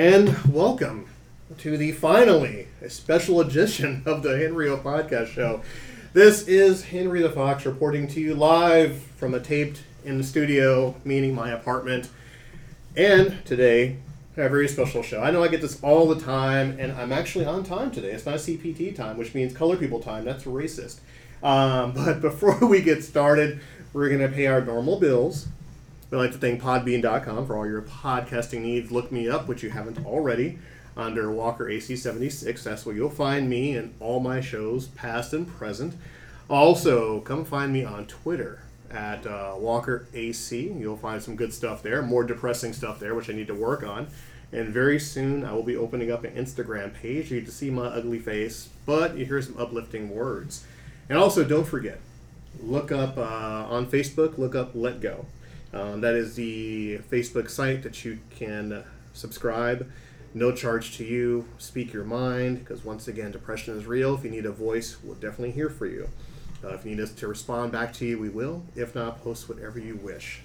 And welcome to the finally a special edition of the Henry O Podcast Show. This is Henry the Fox reporting to you live from a taped in the studio, meaning my apartment. And today, a very special show. I know I get this all the time, and I'm actually on time today. It's not CPT time, which means color people time. That's racist. Um, but before we get started, we're going to pay our normal bills. We'd like to thank Podbean.com for all your podcasting needs. Look me up, which you haven't already, under Walker AC76. That's where you'll find me and all my shows, past and present. Also, come find me on Twitter at uh, Walker AC. You'll find some good stuff there, more depressing stuff there, which I need to work on. And very soon, I will be opening up an Instagram page. You get to see my ugly face, but you hear some uplifting words. And also, don't forget, look up uh, on Facebook, look up Let Go. Um, that is the Facebook site that you can subscribe. No charge to you. Speak your mind, because once again, depression is real. If you need a voice, we're definitely here for you. Uh, if you need us to respond back to you, we will. If not, post whatever you wish.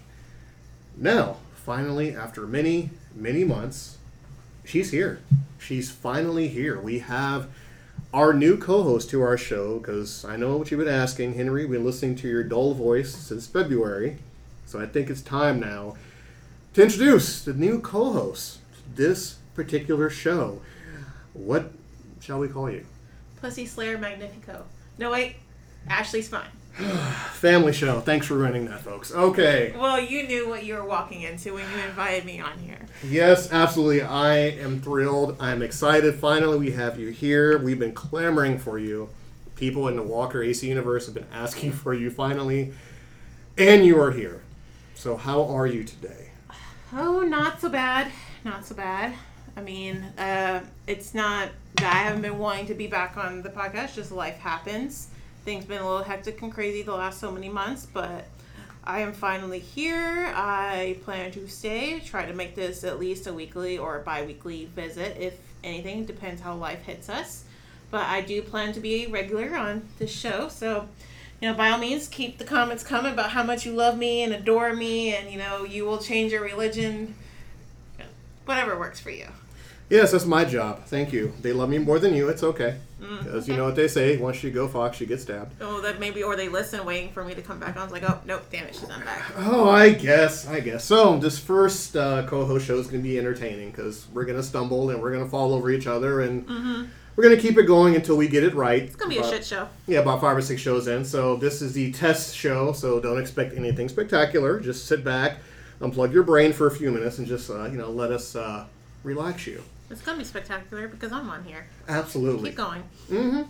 Now, finally, after many, many months, she's here. She's finally here. We have our new co-host to our show because I know what you've been asking, Henry. We've been listening to your dull voice since February, so I think it's time now to introduce the new co-host to this particular show. What shall we call you? Pussy Slayer Magnifico. No, wait. Ashley's fine. Family show. Thanks for running that, folks. Okay. Well, you knew what you were walking into when you invited me on here. Yes, absolutely. I am thrilled. I'm excited. Finally, we have you here. We've been clamoring for you. People in the Walker AC universe have been asking for you finally, and you are here. So, how are you today? Oh, not so bad. Not so bad. I mean, uh, it's not that I haven't been wanting to be back on the podcast, just life happens. Things been a little hectic and crazy the last so many months, but I am finally here. I plan to stay, try to make this at least a weekly or bi weekly visit, if anything, depends how life hits us. But I do plan to be a regular on this show, so you know, by all means, keep the comments coming about how much you love me and adore me, and you know, you will change your religion. Whatever works for you. Yes, that's my job. Thank you. They love me more than you. It's okay. Mm, Because you know what they say once you go fox, you get stabbed. Oh, that maybe, or they listen, waiting for me to come back. I was like, oh, nope, damn it, she's not back. Oh, I guess. I guess. So, this first uh, co host show is going to be entertaining because we're going to stumble and we're going to fall over each other and we're going to keep it going until we get it right. It's gonna be a shit show. Yeah, about five or six shows in. So this is the test show. So don't expect anything spectacular. Just sit back, unplug your brain for a few minutes, and just uh, you know let us uh, relax you. It's gonna be spectacular because I'm on here. Absolutely. Keep going. Mm-hmm.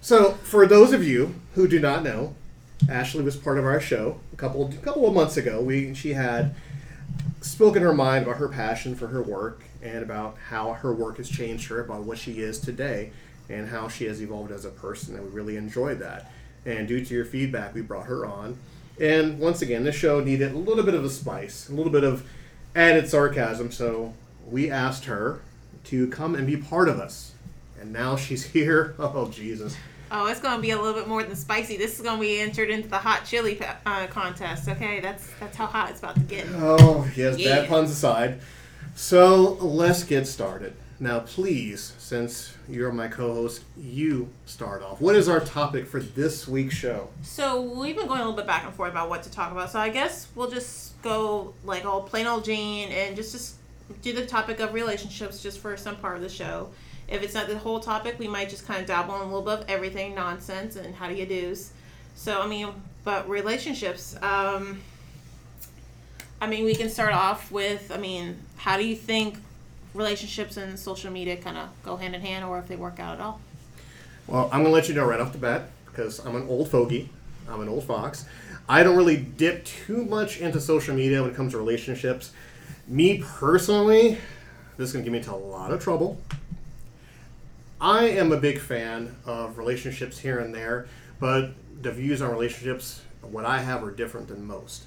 So for those of you who do not know, Ashley was part of our show a couple a couple of months ago. We she had spoken her mind about her passion for her work and about how her work has changed her, about what she is today, and how she has evolved as a person. And we really enjoyed that. And due to your feedback, we brought her on. And once again, this show needed a little bit of a spice, a little bit of added sarcasm. So we asked her to come and be part of us. And now she's here. Oh, Jesus. Oh, it's gonna be a little bit more than spicy. This is gonna be entered into the hot chili uh, contest. Okay, that's that's how hot it's about to get. Oh, yes, Yeah. bad puns aside. So let's get started. Now, please, since you're my co host, you start off. What is our topic for this week's show? So we've been going a little bit back and forth about what to talk about. So I guess we'll just go like all plain old Jane and just just do the topic of relationships just for some part of the show. If it's not the whole topic, we might just kind of dabble in a little bit of everything, nonsense, and how do you do's. So I mean, but relationships. Um, I mean, we can start off with. I mean, how do you think relationships and social media kind of go hand in hand, or if they work out at all? Well, I'm going to let you know right off the bat because I'm an old fogey. I'm an old fox. I don't really dip too much into social media when it comes to relationships. Me personally, this is going to get me into a lot of trouble. I am a big fan of relationships here and there, but the views on relationships, what I have, are different than most.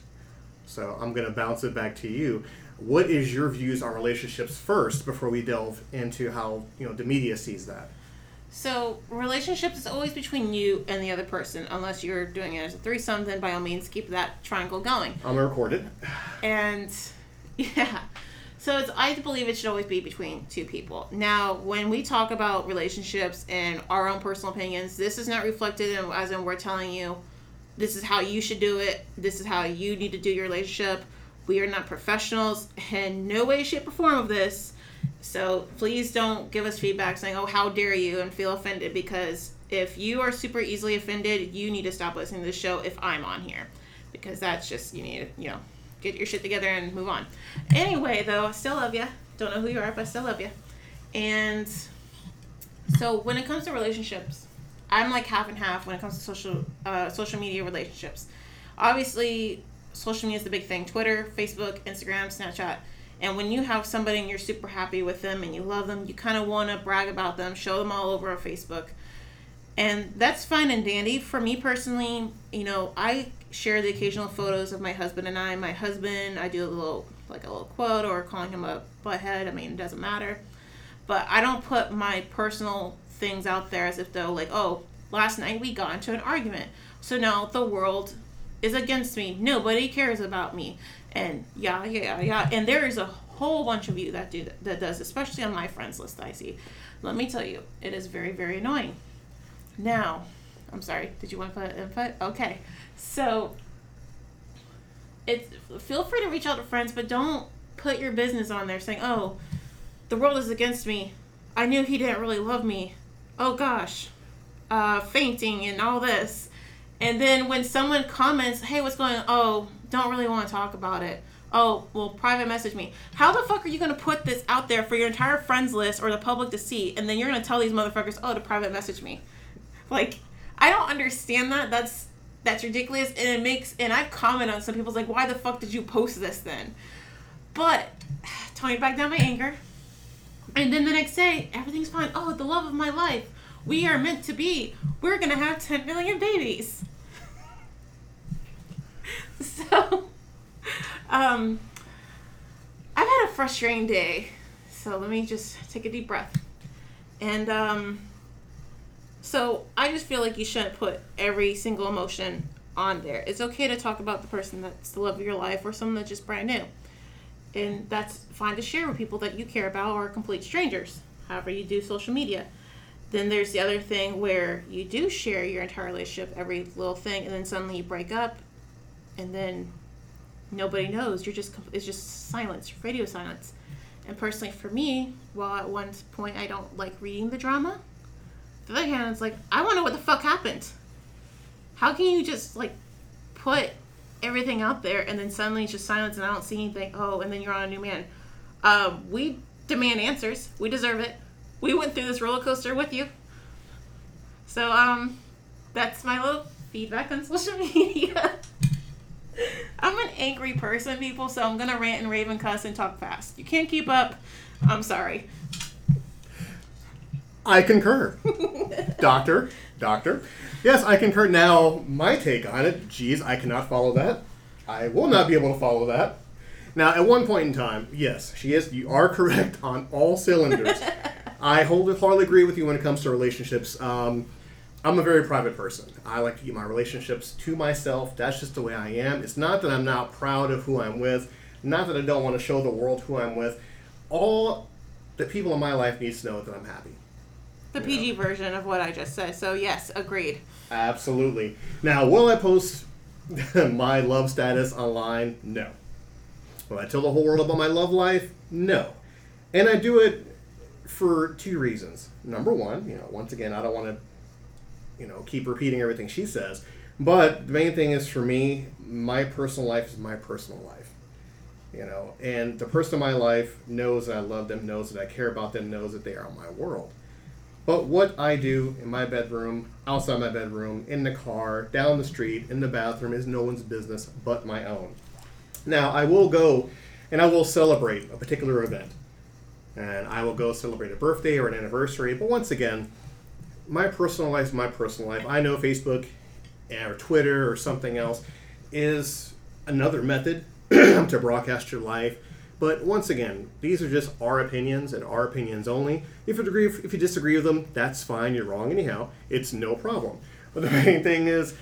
So I'm going to bounce it back to you. What is your views on relationships first before we delve into how you know the media sees that? So relationships is always between you and the other person, unless you're doing it as a threesome. Then by all means, keep that triangle going. I'm gonna record it. And yeah, So it's, I believe it should always be between two people. Now, when we talk about relationships and our own personal opinions, this is not reflected in, as in we're telling you this is how you should do it. This is how you need to do your relationship. We are not professionals in no way, shape, or form of this. So please don't give us feedback saying, oh, how dare you, and feel offended because if you are super easily offended, you need to stop listening to the show if I'm on here. Because that's just, you need to, you know, get your shit together and move on. Anyway, though, I still love you. Don't know who you are, but I still love you. And so when it comes to relationships, I'm like half and half when it comes to social uh, social media relationships. Obviously, social media is the big thing: Twitter, Facebook, Instagram, Snapchat. And when you have somebody and you're super happy with them and you love them, you kind of want to brag about them, show them all over on Facebook. And that's fine and dandy. For me personally, you know, I share the occasional photos of my husband and I. My husband, I do a little, like a little quote or calling him a butthead. I mean, it doesn't matter. But I don't put my personal things out there as if though, like, oh, last night we got into an argument. So now the world is against me. Nobody cares about me and yeah, yeah, yeah. And there is a whole bunch of you that do that, that does, especially on my friends list. I see. Let me tell you, it is very, very annoying. Now, I'm sorry. Did you want to put input? Okay, so it's feel free to reach out to friends, but don't put your business on there saying, "Oh, the world is against me. I knew he didn't really love me. Oh gosh, uh, fainting and all this." And then when someone comments, "Hey, what's going on?" Oh, don't really want to talk about it. Oh, well, private message me. How the fuck are you going to put this out there for your entire friends list or the public to see? And then you're going to tell these motherfuckers, oh, to private message me. Like, I don't understand that. That's that's ridiculous. And it makes, and I've commented on some people's like, why the fuck did you post this then? But, toning back down my anger. And then the next day, everything's fine. Oh, the love of my life. We are meant to be. We're going to have 10 million babies. so, um, I've had a frustrating day. So let me just take a deep breath. And um, so I just feel like you shouldn't put every single emotion on there. It's okay to talk about the person that's the love of your life or someone that's just brand new. And that's fine to share with people that you care about or complete strangers, however you do social media. Then there's the other thing where you do share your entire relationship, every little thing, and then suddenly you break up and then nobody knows. You're just it's just silence, radio silence. And personally, for me, while at one point I don't like reading the drama, the other hand, it's like I want to know what the fuck happened. How can you just like put everything out there and then suddenly it's just silence and I don't see anything? Oh, and then you're on a new man. Um, we demand answers. We deserve it. We went through this roller coaster with you. So um, that's my little feedback on social media. I'm an angry person, people, so I'm gonna rant and rave and cuss and talk fast. You can't keep up. I'm sorry. I concur. doctor, doctor. Yes, I concur. Now, my take on it, geez, I cannot follow that. I will not be able to follow that. Now, at one point in time, yes, she is. You are correct on all cylinders. I wholeheartedly agree with you when it comes to relationships. Um, I'm a very private person. I like to keep my relationships to myself. That's just the way I am. It's not that I'm not proud of who I'm with, not that I don't want to show the world who I'm with. All the people in my life need to know that I'm happy. The PG version of what I just said. So yes, agreed. Absolutely. Now, will I post my love status online? No. Will I tell the whole world about my love life? No. And I do it for two reasons. Number one, you know, once again, I don't want to you know keep repeating everything she says. But the main thing is for me, my personal life is my personal life. You know, and the person in my life knows that I love them, knows that I care about them, knows that they are my world. But what I do in my bedroom, outside my bedroom, in the car, down the street, in the bathroom is no one's business but my own. Now, I will go and I will celebrate a particular event. And I will go celebrate a birthday or an anniversary. But once again, my personal life is my personal life. I know Facebook or Twitter or something else is another method to broadcast your life. But once again, these are just our opinions and our opinions only. If you agree, if you disagree with them, that's fine. You're wrong anyhow. It's no problem. But the main thing is,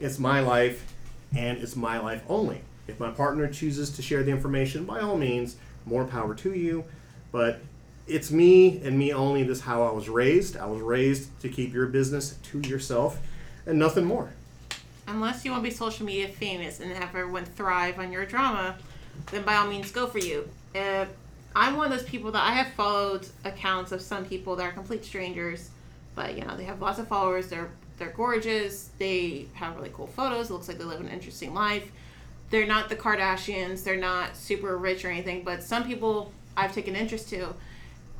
it's my life, and it's my life only. If my partner chooses to share the information, by all means, more power to you. But it's me and me only. This is how I was raised. I was raised to keep your business to yourself and nothing more. Unless you want to be social media famous and have everyone thrive on your drama, then by all means go for you. Uh, I'm one of those people that I have followed accounts of some people that are complete strangers, but you know they have lots of followers. They're they're gorgeous. They have really cool photos. It looks like they live an interesting life. They're not the Kardashians. They're not super rich or anything. But some people I've taken interest to,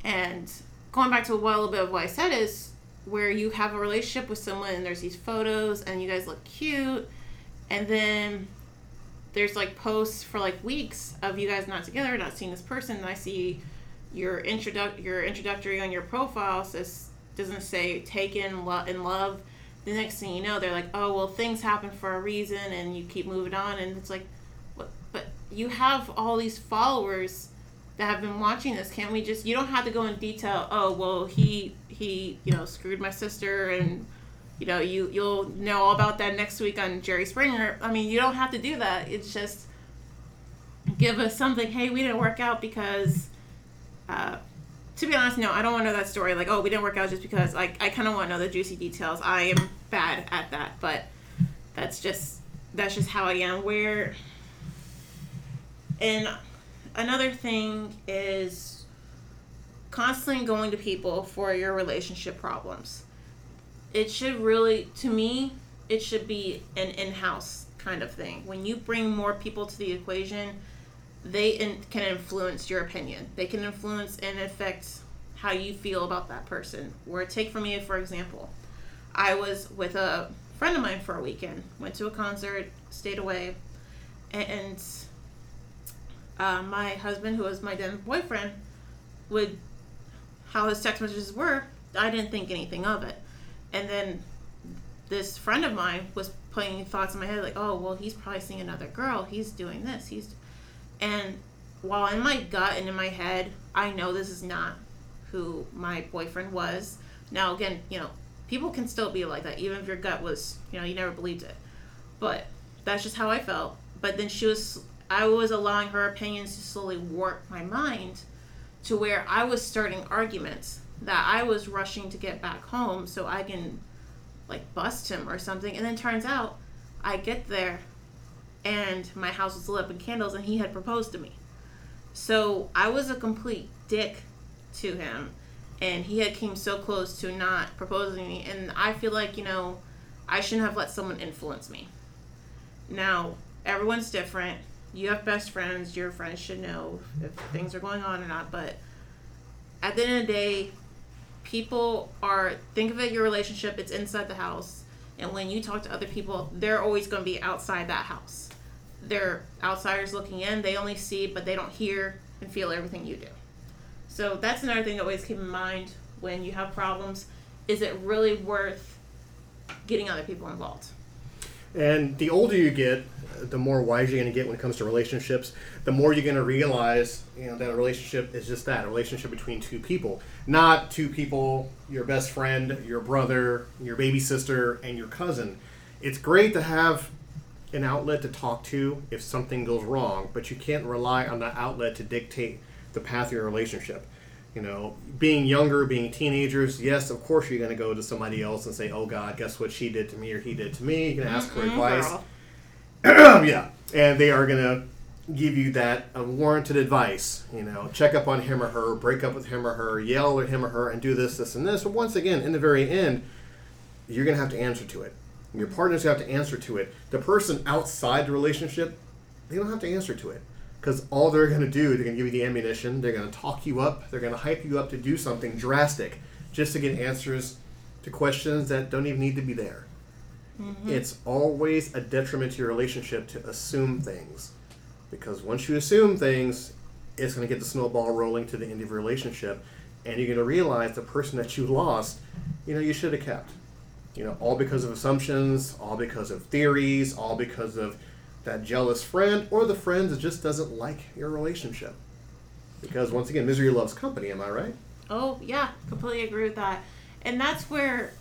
and going back to what a little bit of what I said is where you have a relationship with someone and there's these photos and you guys look cute, and then there's like posts for like weeks of you guys not together, not seeing this person, and I see your introduct your introductory on your profile says doesn't say taken lo- in love. The next thing you know, they're like, oh well, things happen for a reason, and you keep moving on, and it's like, what? But you have all these followers that have been watching this. Can't we just? You don't have to go in detail. Oh well, he he you know screwed my sister and you know, you you'll know all about that next week on Jerry Springer. I mean, you don't have to do that. It's just give us something. Hey, we didn't work out because. Uh, to be honest, no, I don't want to know that story. Like, oh, we didn't work out just because. Like, I kind of want to know the juicy details. I am bad at that, but that's just that's just how I am. Where and another thing is constantly going to people for your relationship problems it should really to me it should be an in-house kind of thing. When you bring more people to the equation they in, can influence your opinion. They can influence and affect how you feel about that person. Or take for me for example i was with a friend of mine for a weekend went to a concert stayed away and uh, my husband who was my then boyfriend would how his text messages were i didn't think anything of it and then this friend of mine was putting thoughts in my head like, oh, well, he's probably seeing another girl. He's doing this. He's, and while in my gut and in my head, I know this is not who my boyfriend was. Now, again, you know, people can still be like that, even if your gut was, you know, you never believed it. But that's just how I felt. But then she was, I was allowing her opinions to slowly warp my mind to where I was starting arguments that I was rushing to get back home so I can like bust him or something. And then turns out I get there and my house was lit up in candles and he had proposed to me. So I was a complete dick to him and he had came so close to not proposing me and I feel like, you know, I shouldn't have let someone influence me. Now, everyone's different. You have best friends, your friends should know if things are going on or not, but at the end of the day, people are think of it your relationship it's inside the house and when you talk to other people they're always going to be outside that house. They're outsiders looking in they only see but they don't hear and feel everything you do. So that's another thing to always keep in mind when you have problems is it really worth getting other people involved? And the older you get the more wise you're going to get when it comes to relationships, the more you're going to realize, you know, that a relationship is just that, a relationship between two people. Not two people, your best friend, your brother, your baby sister, and your cousin. It's great to have an outlet to talk to if something goes wrong, but you can't rely on that outlet to dictate the path of your relationship. You know, being younger, being teenagers, yes, of course you're going to go to somebody else and say, "Oh God, guess what she did to me or he did to me." You can ask for mm-hmm. advice. Girl yeah, and they are gonna give you that unwarranted advice. You know, check up on him or her, break up with him or her, yell at him or her, and do this, this, and this. But once again, in the very end, you're gonna have to answer to it. Your partners have to answer to it. The person outside the relationship, they don't have to answer to it because all they're going to do, they're going to give you the ammunition, they're going to talk you up, they're going to hype you up to do something drastic just to get answers to questions that don't even need to be there. Mm-hmm. It's always a detriment to your relationship to assume things. Because once you assume things, it's going to get the snowball rolling to the end of your relationship. And you're going to realize the person that you lost, you know, you should have kept. You know, all because of assumptions, all because of theories, all because of that jealous friend or the friend that just doesn't like your relationship. Because once again, misery loves company, am I right? Oh, yeah, completely agree with that. And that's where,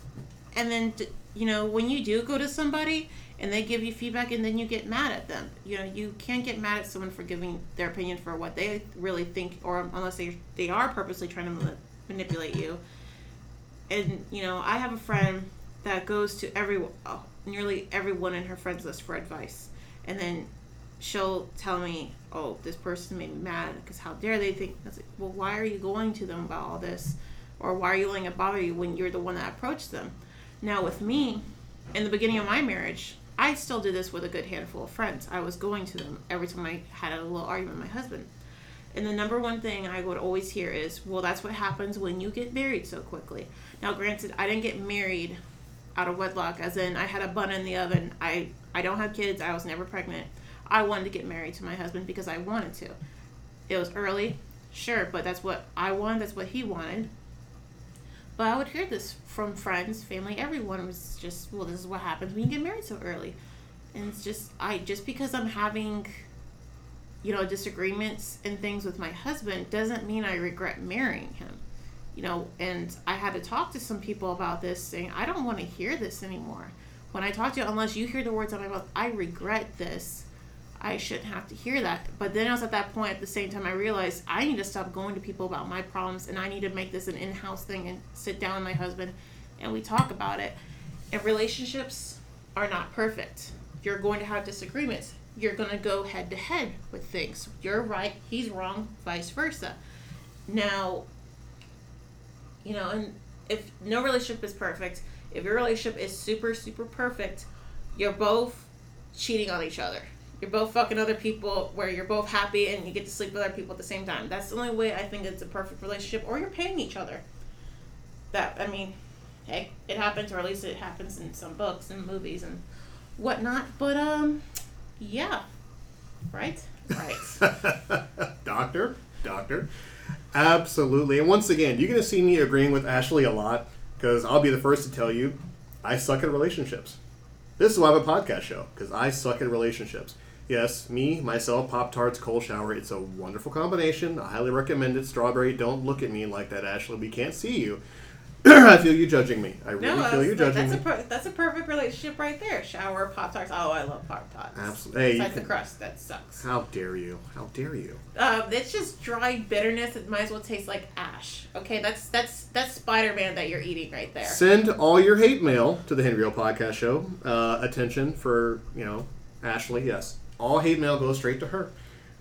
and then you know, when you do go to somebody, and they give you feedback and then you get mad at them. You know, you can't get mad at someone for giving their opinion for what they really think or unless they they are purposely trying to ma- manipulate you. And you know, I have a friend that goes to every oh, nearly everyone in her friends list for advice. And then she'll tell me, "Oh, this person made me mad because how dare they think?" I was like, "Well, why are you going to them about all this, or why are you letting it bother you when you're the one that approached them?" Now, with me, in the beginning of my marriage, I still did this with a good handful of friends. I was going to them every time I had a little argument with my husband. And the number one thing I would always hear is, "Well, that's what happens when you get married so quickly." Now, granted, I didn't get married out of wedlock, as in I had a bun in the oven. I I don't have kids. I was never pregnant. I wanted to get married to my husband because I wanted to. It was early, sure, but that's what I wanted. That's what he wanted. But I would hear this from friends, family, everyone was just, well, this is what happens when you get married so early. And it's just, I, just because I'm having, you know, disagreements and things with my husband doesn't mean I regret marrying him. You know, and I had to talk to some people about this saying, I don't want to hear this anymore. When I talk to you, unless you hear the words out of my mouth, I regret this. I shouldn't have to hear that. But then I was at that point at the same time I realized I need to stop going to people about my problems and I need to make this an in house thing and sit down with my husband and we talk about it. And relationships are not perfect. You're going to have disagreements. You're going to go head to head with things. You're right, he's wrong, vice versa. Now, you know, and if no relationship is perfect, if your relationship is super, super perfect, you're both cheating on each other you're both fucking other people where you're both happy and you get to sleep with other people at the same time. That's the only way I think it's a perfect relationship. Or you're paying each other. That I mean, hey, it happens, or at least it happens in some books and movies and whatnot. But um, yeah, right, right. doctor, doctor, absolutely. And once again, you're gonna see me agreeing with Ashley a lot because I'll be the first to tell you I suck at relationships. This is why I have a podcast show because I suck at relationships. Yes, me, myself, Pop Tarts, Cold Shower. It's a wonderful combination. I highly recommend it. Strawberry, don't look at me like that, Ashley. We can't see you. I feel you judging me. I really no, feel you judging that's me. A per- that's a perfect relationship right there. Shower, Pop Tarts. Oh, I love Pop Tarts. Absolutely. Hey, Besides the crust, that sucks. How dare you? How dare you? Um, it's just dry bitterness. It might as well taste like ash. Okay, that's that's that's Spider Man that you're eating right there. Send all your hate mail to the Henry O Podcast Show. Uh, attention for you know Ashley. Yes, all hate mail goes straight to her.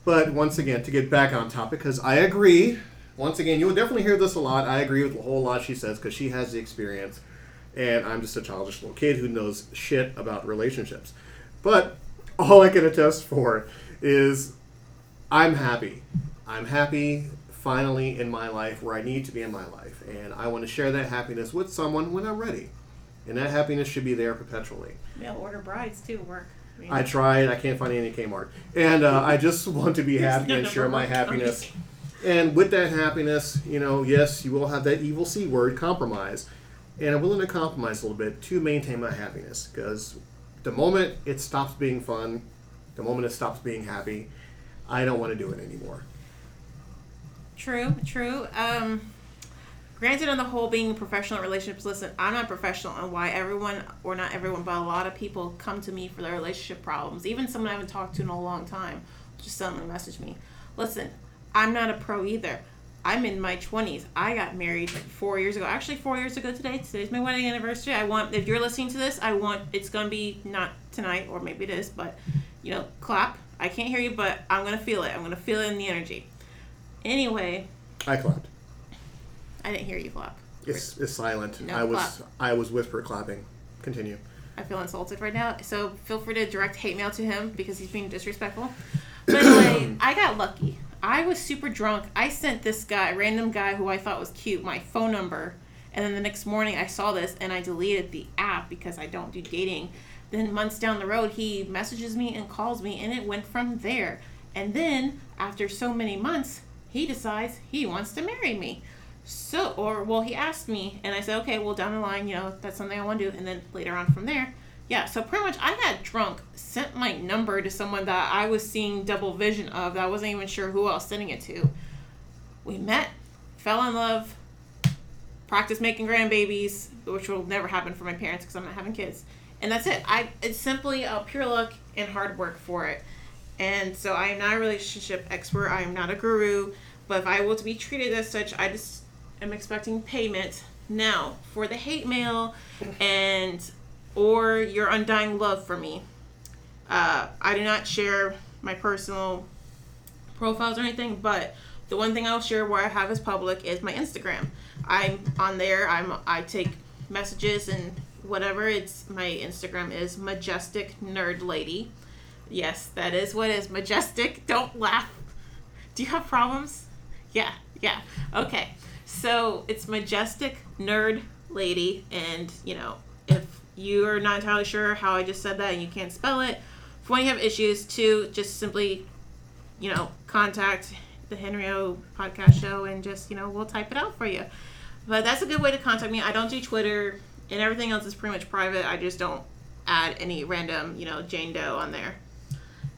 But once again, to get back on topic, because I agree. Once again, you'll definitely hear this a lot. I agree with a whole lot she says because she has the experience, and I'm just a childish little kid who knows shit about relationships. But all I can attest for is I'm happy. I'm happy finally in my life where I need to be in my life, and I want to share that happiness with someone when I'm ready. And that happiness should be there perpetually. Mail order brides too work. I, I tried. I can't find any Kmart, and uh, I just want to be happy and share my happiness. And with that happiness, you know, yes, you will have that evil c word, compromise, and I'm willing to compromise a little bit to maintain my happiness. Because the moment it stops being fun, the moment it stops being happy, I don't want to do it anymore. True, true. Um, granted, on the whole, being in professional in relationships, listen, I'm not professional on why everyone, or not everyone, but a lot of people come to me for their relationship problems. Even someone I haven't talked to in a long time just suddenly message me. Listen, I'm not a pro either. I'm in my 20s. I got married four years ago. Actually, four years ago today. Today's my wedding anniversary. I want, if you're listening to this, I want, it's going to be not tonight, or maybe it is, but, you know, clap. I can't hear you, but I'm going to feel it. I'm going to feel it in the energy. Anyway, I clapped. I didn't hear you clap. It's, it's silent. No, I was. I was whisper clapping. Continue. I feel insulted right now. So feel free to direct hate mail to him because he's being disrespectful. But anyway, I got lucky. I was super drunk. I sent this guy, random guy who I thought was cute, my phone number. And then the next morning I saw this and I deleted the app because I don't do dating. Then months down the road, he messages me and calls me, and it went from there. And then after so many months, he decides he wants to marry me. So, or well, he asked me, and I said, okay, well, down the line, you know, that's something I want to do. And then later on from there, yeah. So pretty much, I got drunk, sent my number to someone that I was seeing double vision of. That I wasn't even sure who I was sending it to. We met, fell in love, practiced making grandbabies, which will never happen for my parents because I'm not having kids. and that's it. I it's simply a pure luck and hard work for it. And so I am not a relationship expert. I am not a guru. But if I were to be treated as such, I just am expecting payment now for the hate mail and or your undying love for me. Uh, I do not share my personal profiles or anything, but the one thing I'll share where I have is public is my Instagram. I'm on there. I'm I take messages and whatever. It's my Instagram is majestic nerd lady. Yes, that is what is majestic. Don't laugh. Do you have problems? Yeah, yeah. Okay. So it's majestic nerd lady, and you know if you are not entirely sure how I just said that and you can't spell it, if one you have issues, to just simply, you know, contact the Henry O podcast show and just you know we'll type it out for you. But that's a good way to contact me. I don't do Twitter, and everything else is pretty much private. I just don't add any random you know Jane Doe on there.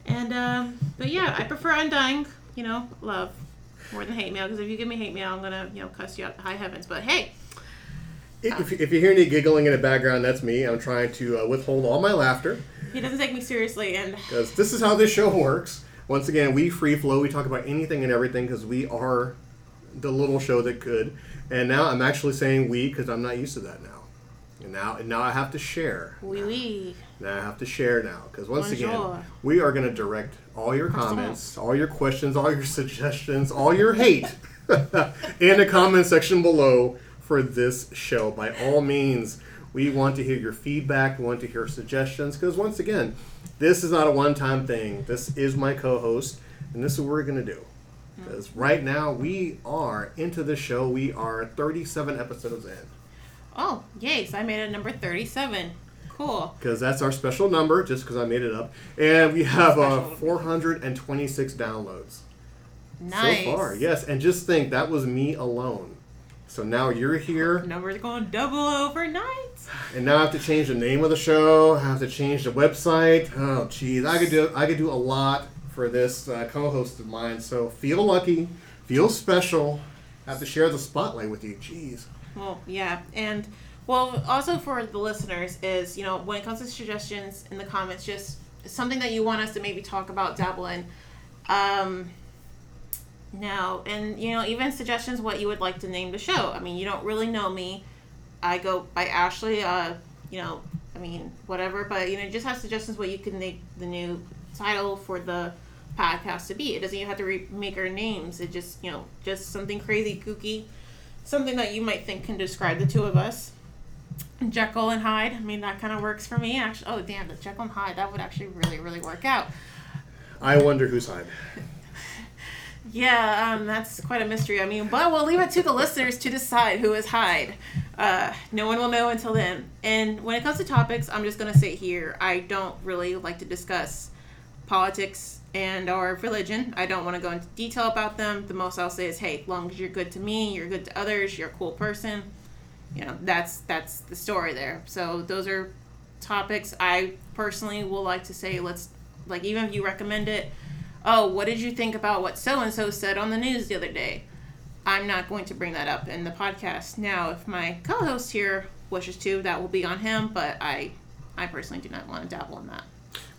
And um, but yeah, I prefer undying, you know, love more than hate mail because if you give me hate mail, I'm gonna you know cuss you out to high heavens. But hey, If, if you hear any giggling in the background, that's me. I'm trying to uh, withhold all my laughter he doesn't take me seriously, and because this is how this show works. Once again, we free flow. We talk about anything and everything because we are the little show that could. And now I'm actually saying we because I'm not used to that now. And now, and now I have to share. wee wee. Now I have to share now because once again, we are going to direct all your comments, all your questions, all your suggestions, all your hate in the comment section below for this show. By all means, we want to hear your feedback. We want to hear suggestions because once again, this is not a one-time thing. This is my co-host, and this is what we're going to do. Mm. Because right now we are into the show. We are 37 episodes in. Oh, yay! So I made it number thirty-seven. Cool. because that's our special number, just because I made it up. And we have uh, 426 downloads Nice. so far. Yes, and just think that was me alone. So now you're here, Numbers going double overnight. and now I have to change the name of the show. I have to change the website. Oh, geez, I could do I could do a lot for this uh, co-host of mine. So feel lucky, feel special. I Have to share the spotlight with you. Jeez. Well, yeah, and well, also for the listeners is you know when it comes to suggestions in the comments, just something that you want us to maybe talk about, dabble in. Um, now, and you know, even suggestions what you would like to name the show. I mean, you don't really know me. I go by Ashley. Uh, you know, I mean, whatever. But you know, just have suggestions what you can make the new title for the podcast to be. It doesn't even have to re- make our names. It just you know, just something crazy, kooky, something that you might think can describe the two of us. Jekyll and Hyde. I mean, that kind of works for me. Actually, oh damn, the Jekyll and Hyde. That would actually really, really work out. I wonder who's Hyde. Yeah, um, that's quite a mystery. I mean, but we'll leave it to the listeners to decide who is Hyde. Uh, no one will know until then. And when it comes to topics, I'm just gonna sit here, I don't really like to discuss politics and or religion. I don't want to go into detail about them. The most I'll say is, hey, as long as you're good to me, you're good to others, you're a cool person. You know, that's that's the story there. So those are topics I personally will like to say. Let's like even if you recommend it oh, what did you think about what so and so said on the news the other day? I'm not going to bring that up in the podcast. Now, if my co host here wishes to, that will be on him, but I I personally do not want to dabble in that.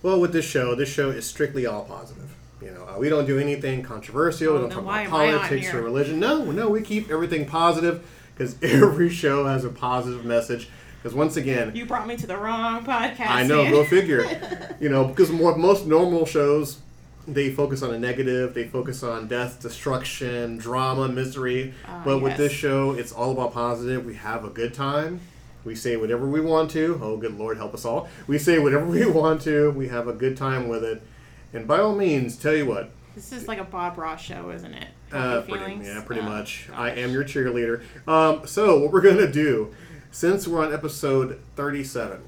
Well, with this show, this show is strictly all positive. You know, uh, we don't do anything controversial. We don't talk about am I on politics or religion. No, no, we keep everything positive because every show has a positive message. Because once again, You brought me to the wrong podcast. I know, go figure. you know, because more most normal shows, they focus on a negative. They focus on death, destruction, drama, misery. Ah, but with this show, it's all about positive. We have a good time. We say whatever we want to. Oh, good Lord, help us all. We say whatever we want to. We have a good time with it. And by all means, tell you what, This is like a Bob Ross show, isn't it? Uh, pretty, yeah, pretty Oh, much. gosh. I am your cheerleader. Um, so what we're gonna do, since we're on episode thirty-seven,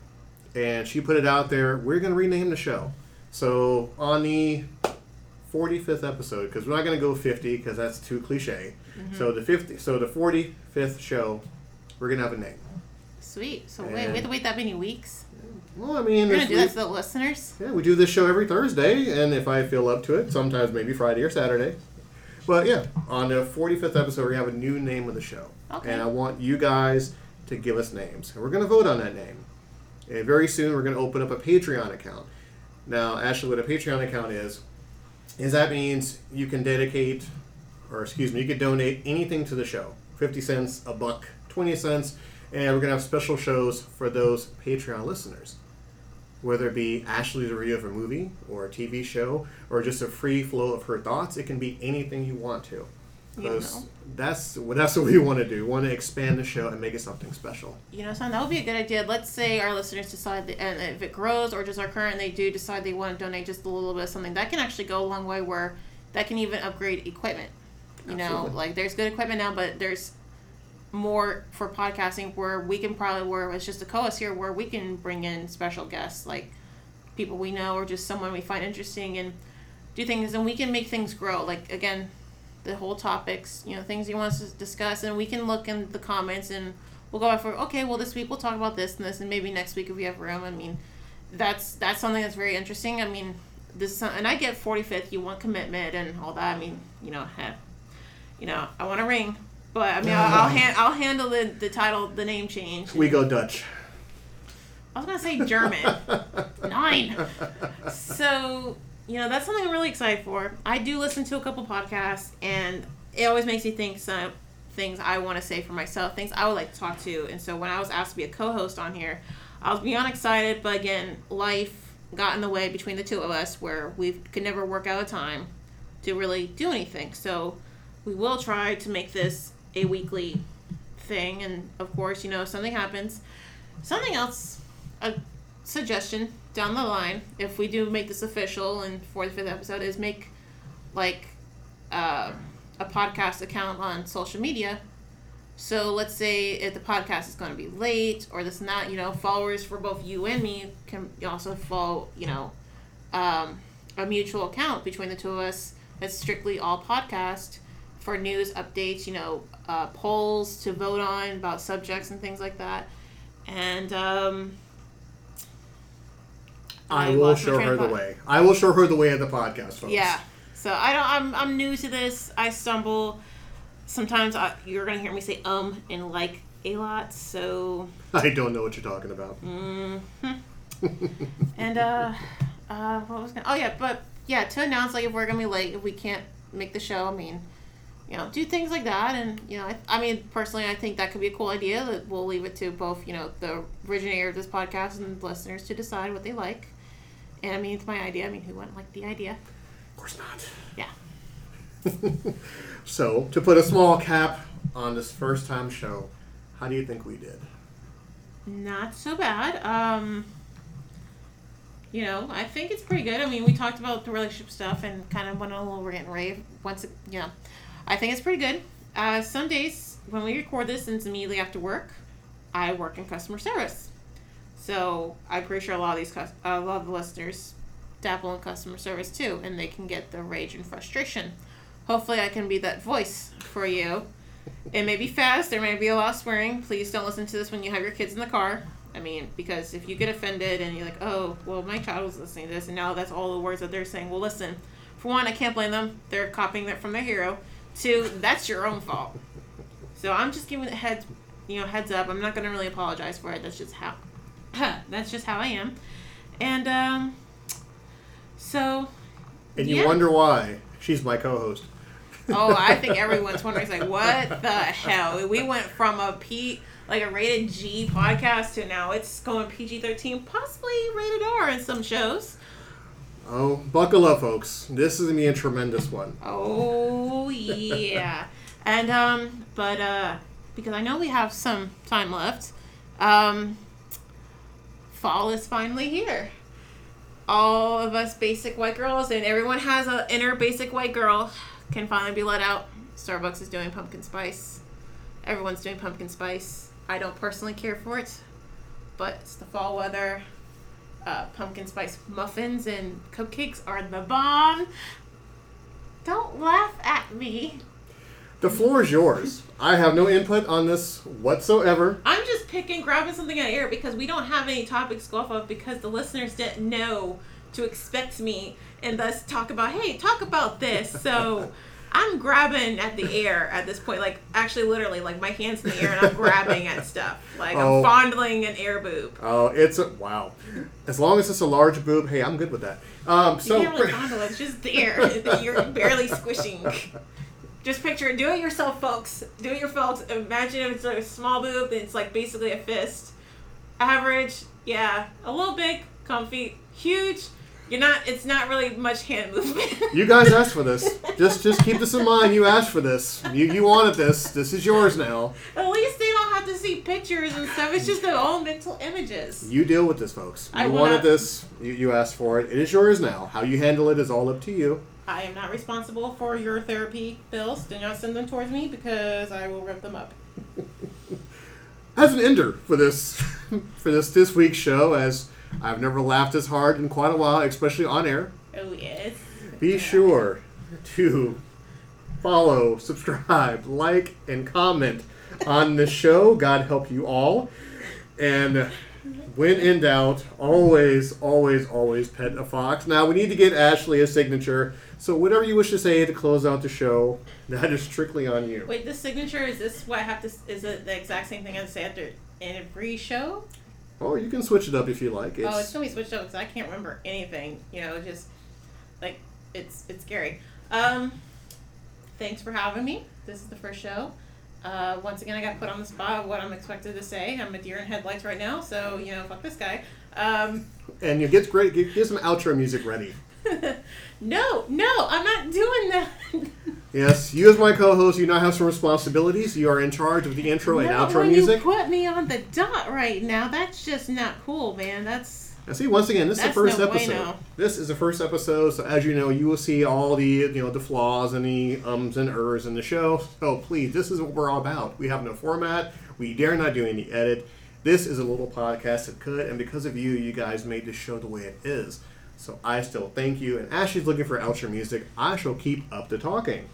and she put it out there, we're gonna rename the show. So on the forty-fifth episode, because we're not gonna go fifty, because that's too cliche. Mm-hmm. So the fifty, so the forty-fifth show, we're gonna have a name. Sweet. So wait, we have to wait that many weeks? Well, I mean, we're gonna do that week- to the listeners? Yeah, we do this show every Thursday, and if I feel up to it, sometimes maybe Friday or Saturday. But yeah, on the 45th episode, we have a new name of the show. Okay. And I want you guys to give us names. And we're going to vote on that name. And very soon we're going to open up a Patreon account. Now, Ashley, what a Patreon account is, is that means you can dedicate, or excuse me, you can donate anything to the show 50 cents, a buck, 20 cents, and we're going to have special shows for those Patreon listeners. Whether it be Ashley's review of a movie or a TV show or just a free flow of her thoughts, it can be anything you want to. You know. that's what that's what we want to do. We want to expand the show and make it something special. You know, son, that would be a good idea. Let's say our listeners decide, that, and if it grows or just our current, they do decide they want to donate just a little bit of something. That can actually go a long way. Where that can even upgrade equipment. You know, like there's good equipment now, but there's more for podcasting where we can probably where it's just a co-host here where we can bring in special guests like people we know or just someone we find interesting and do things and we can make things grow. Like again the whole topics you know things you want us to discuss and we can look in the comments and we'll go for okay well this week we'll talk about this and this and maybe next week if we have room. I mean that's that's something that's very interesting. I mean this is and i get 45th you want commitment and all that. I mean you know heck, you know i want a ring but i mean i'll, I'll, mm. hand, I'll handle the, the title the name change We go Dutch. I was gonna say German. Nein. So, you know, that's something I'm really excited for. I do listen to a couple podcasts, and it always makes me think some things I want to say for myself, things I would like to talk to. And so when I was asked to be a co-host on here, I was beyond excited. But again, life got in the way between the two of us, where we could never work out a time to really do anything. So we will try to make this a weekly thing. And of course, you know, if something happens. Something else a suggestion down the line, if we do make this official and for the fifth episode, is make like uh, a podcast account on social media. So let's say if the podcast is going to be late or this that, you know, followers for both you and me can also follow, you know, um, a mutual account between the two of us that's strictly all podcast for news updates, you know, uh, polls to vote on about subjects and things like that. And um, I, I will show her the way. I will show her the way of the podcast, folks. Yeah. So I don't. I'm I'm new to this. I stumble. Sometimes I, you're gonna hear me say um and like a lot. So I don't know what you're talking about. mm and uh, uh, what was gonna? Oh yeah, but yeah, to announce like if we're gonna be late, if we can't make the show. I mean, you know, do things like that, and you know, I, I mean, personally, I think that could be a cool idea. That we'll leave it to both, you know, the originator of this podcast and the listeners to decide what they like. And I mean, it's my idea. I mean, who wouldn't like the idea? Of course not. Yeah. So, to put a small cap on this first time show, how do you think we did? Not so bad. Um, you know, I think it's pretty good. I mean, we talked about the relationship stuff and kind of went on a little rant and rave. Once, it- you know, I think it's pretty good. Uh, some days when we record this and it's immediately after work, I work in customer service. So I'm pretty sure a lot of these, a lot of the listeners dabble in customer service too, and they can get the rage and frustration. Hopefully, I can be that voice for you. It may be fast. There may be a lot of swearing. Please don't listen to this when you have your kids in the car. I mean, because if you get offended and you're like, oh, well, my child was listening to this, and now that's all the words that they're saying. Well, listen, for one, I can't blame them. They're copying that from their hero. Two, that's your own fault. So I'm just giving it heads, you know, heads up. I'm not gonna really apologize for it. That's just how, that's just how I am. And um, so And you Yeah. wonder why she's my co-host. Oh, I think everyone's wondering, it's like, what the hell? We went from a P, like a rated G podcast to now it's going PG 13, possibly rated R in some shows. Oh, buckle up, folks. This is gonna be a tremendous one. Oh, yeah. and, um, but, uh, because I know we have some time left, um, fall is finally here. All of us basic white girls, and everyone has an inner basic white girl, can finally be let out. Starbucks is doing pumpkin spice. Everyone's doing pumpkin spice. I don't personally care for it, but it's the fall weather. Uh, pumpkin spice muffins and cupcakes are the bomb. Don't laugh at me. The floor is yours. I have no input on this whatsoever. I'm just picking, grabbing something out of air because we don't have any topics to go off of because the listeners didn't know to expect me and thus talk about, hey, talk about this. So I'm grabbing at the air at this point. Like actually, literally, like my hands in the air and I'm grabbing at stuff. Like Oh. I'm fondling an air boob. Oh, it's a wow. As long as it's a large boob, hey, I'm good with that. Um, You so can't really fondle. It's just there. You're barely squishing. Just picture it. Do it yourself, folks. Do it your folks. Imagine if it's like a small boob. It's like basically a fist. Average, yeah. A little big, comfy. Huge. You're not. It's not really much hand movement. you guys asked for this. Just just keep this in mind. You asked for this. You you wanted this. This is yours now. At least they don't have to see pictures and stuff. It's just their own mental images. You deal with this, folks. You I will wanted not- this. You, you asked for it. It is yours now. How you handle it is all up to you. I am not responsible for your therapy bills. Do not send them towards me because I will rip them up. As an ender for this for this this week's show, as I've never laughed as hard in quite a while, especially on air. Oh yes. Be sure to follow, subscribe, like, and comment on the show. God help you all. And when in doubt, always, always, always pet a fox. Now, we need to get Ashley a signature. So, whatever you wish to say to close out the show, that is strictly on you. Wait, the signature is this what I have to? Is it the exact same thing I say after every show? Oh, you can switch it up if you like. oh, it's It's, gonna be switched up because I can't remember anything. You know, just like it's it's scary. Um, thanks for having me. This is the first show. Uh, once again, I got put on the spot of what I'm expected to say. I'm a deer in headlights right now, so you know, fuck this guy. Um, and you get great. Get, get some outro music ready. no, no, I'm not doing that. Yes, you as my co-host, you now have some responsibilities. You are in charge of the intro and Not outro when music. you put me on the dot right now. That's just not cool, man. That's And see, once again, this is the first no episode. bueno. This is the first episode, so as you know, you will see all the you know the flaws and the ums and ers in the show. So please, this is what we're all about. We have no format. We dare not do any edit. This is a little podcast that could, and because of you, you guys made this show the way it is. So I still thank you. And as she's looking for outro music, I shall keep up the talking.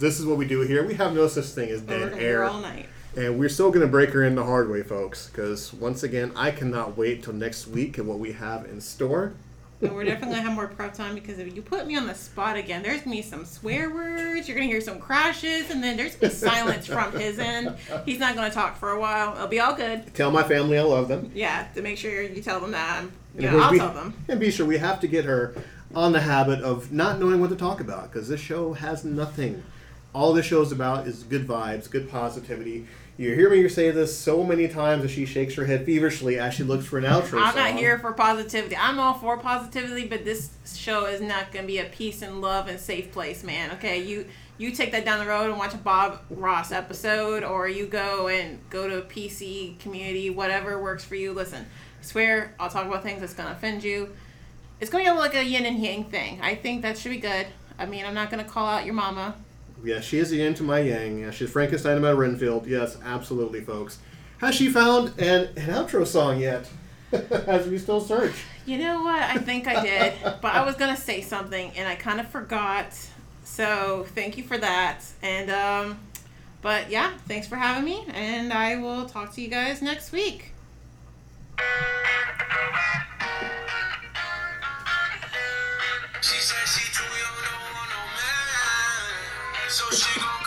This is what we do here. We have no such thing as oh, we're dead here air. all night. And we're still going to break her in the hard way, folks, because once again, I cannot wait till next week and what we have in store. And we're definitely gonna have more prep time because if you put me on the spot again, there's gonna be some swear words. You're gonna hear some crashes, and then there's gonna be silence from his end. He's not gonna talk for a while. It'll be all good. Tell my family I love them. Yeah, to make sure you tell them that. I'm, And yeah, of course I'll we- tell them. And be sure we have to get her on the habit of not knowing what to talk about because this show has nothing. All this show's about is good vibes, good positivity. You hear me say this so many times as she shakes her head feverishly as she looks for an outro I'm song. not here for positivity. I'm all for positivity, but this show is not gonna be a peace and love and safe place, man. Okay, you you take that down the road and watch a Bob Ross episode, or you go and go to a PC community, whatever works for you. Listen, I swear I'll talk about things that's gonna offend you. It's going to be like a yin and yang thing. I think that should be good. I mean, I'm not gonna call out your mama. Yes, she is the yin to my yang. Yeah, she's Frankenstein to my Renfield. Yes, absolutely, folks. Has she found an, an outro song yet? As we still search. You know what? I think I did, but I was gonna say something and I kind of forgot. So thank you for that. And um, but yeah, thanks for having me, and I will talk to you guys next week. She she. Mas eu chego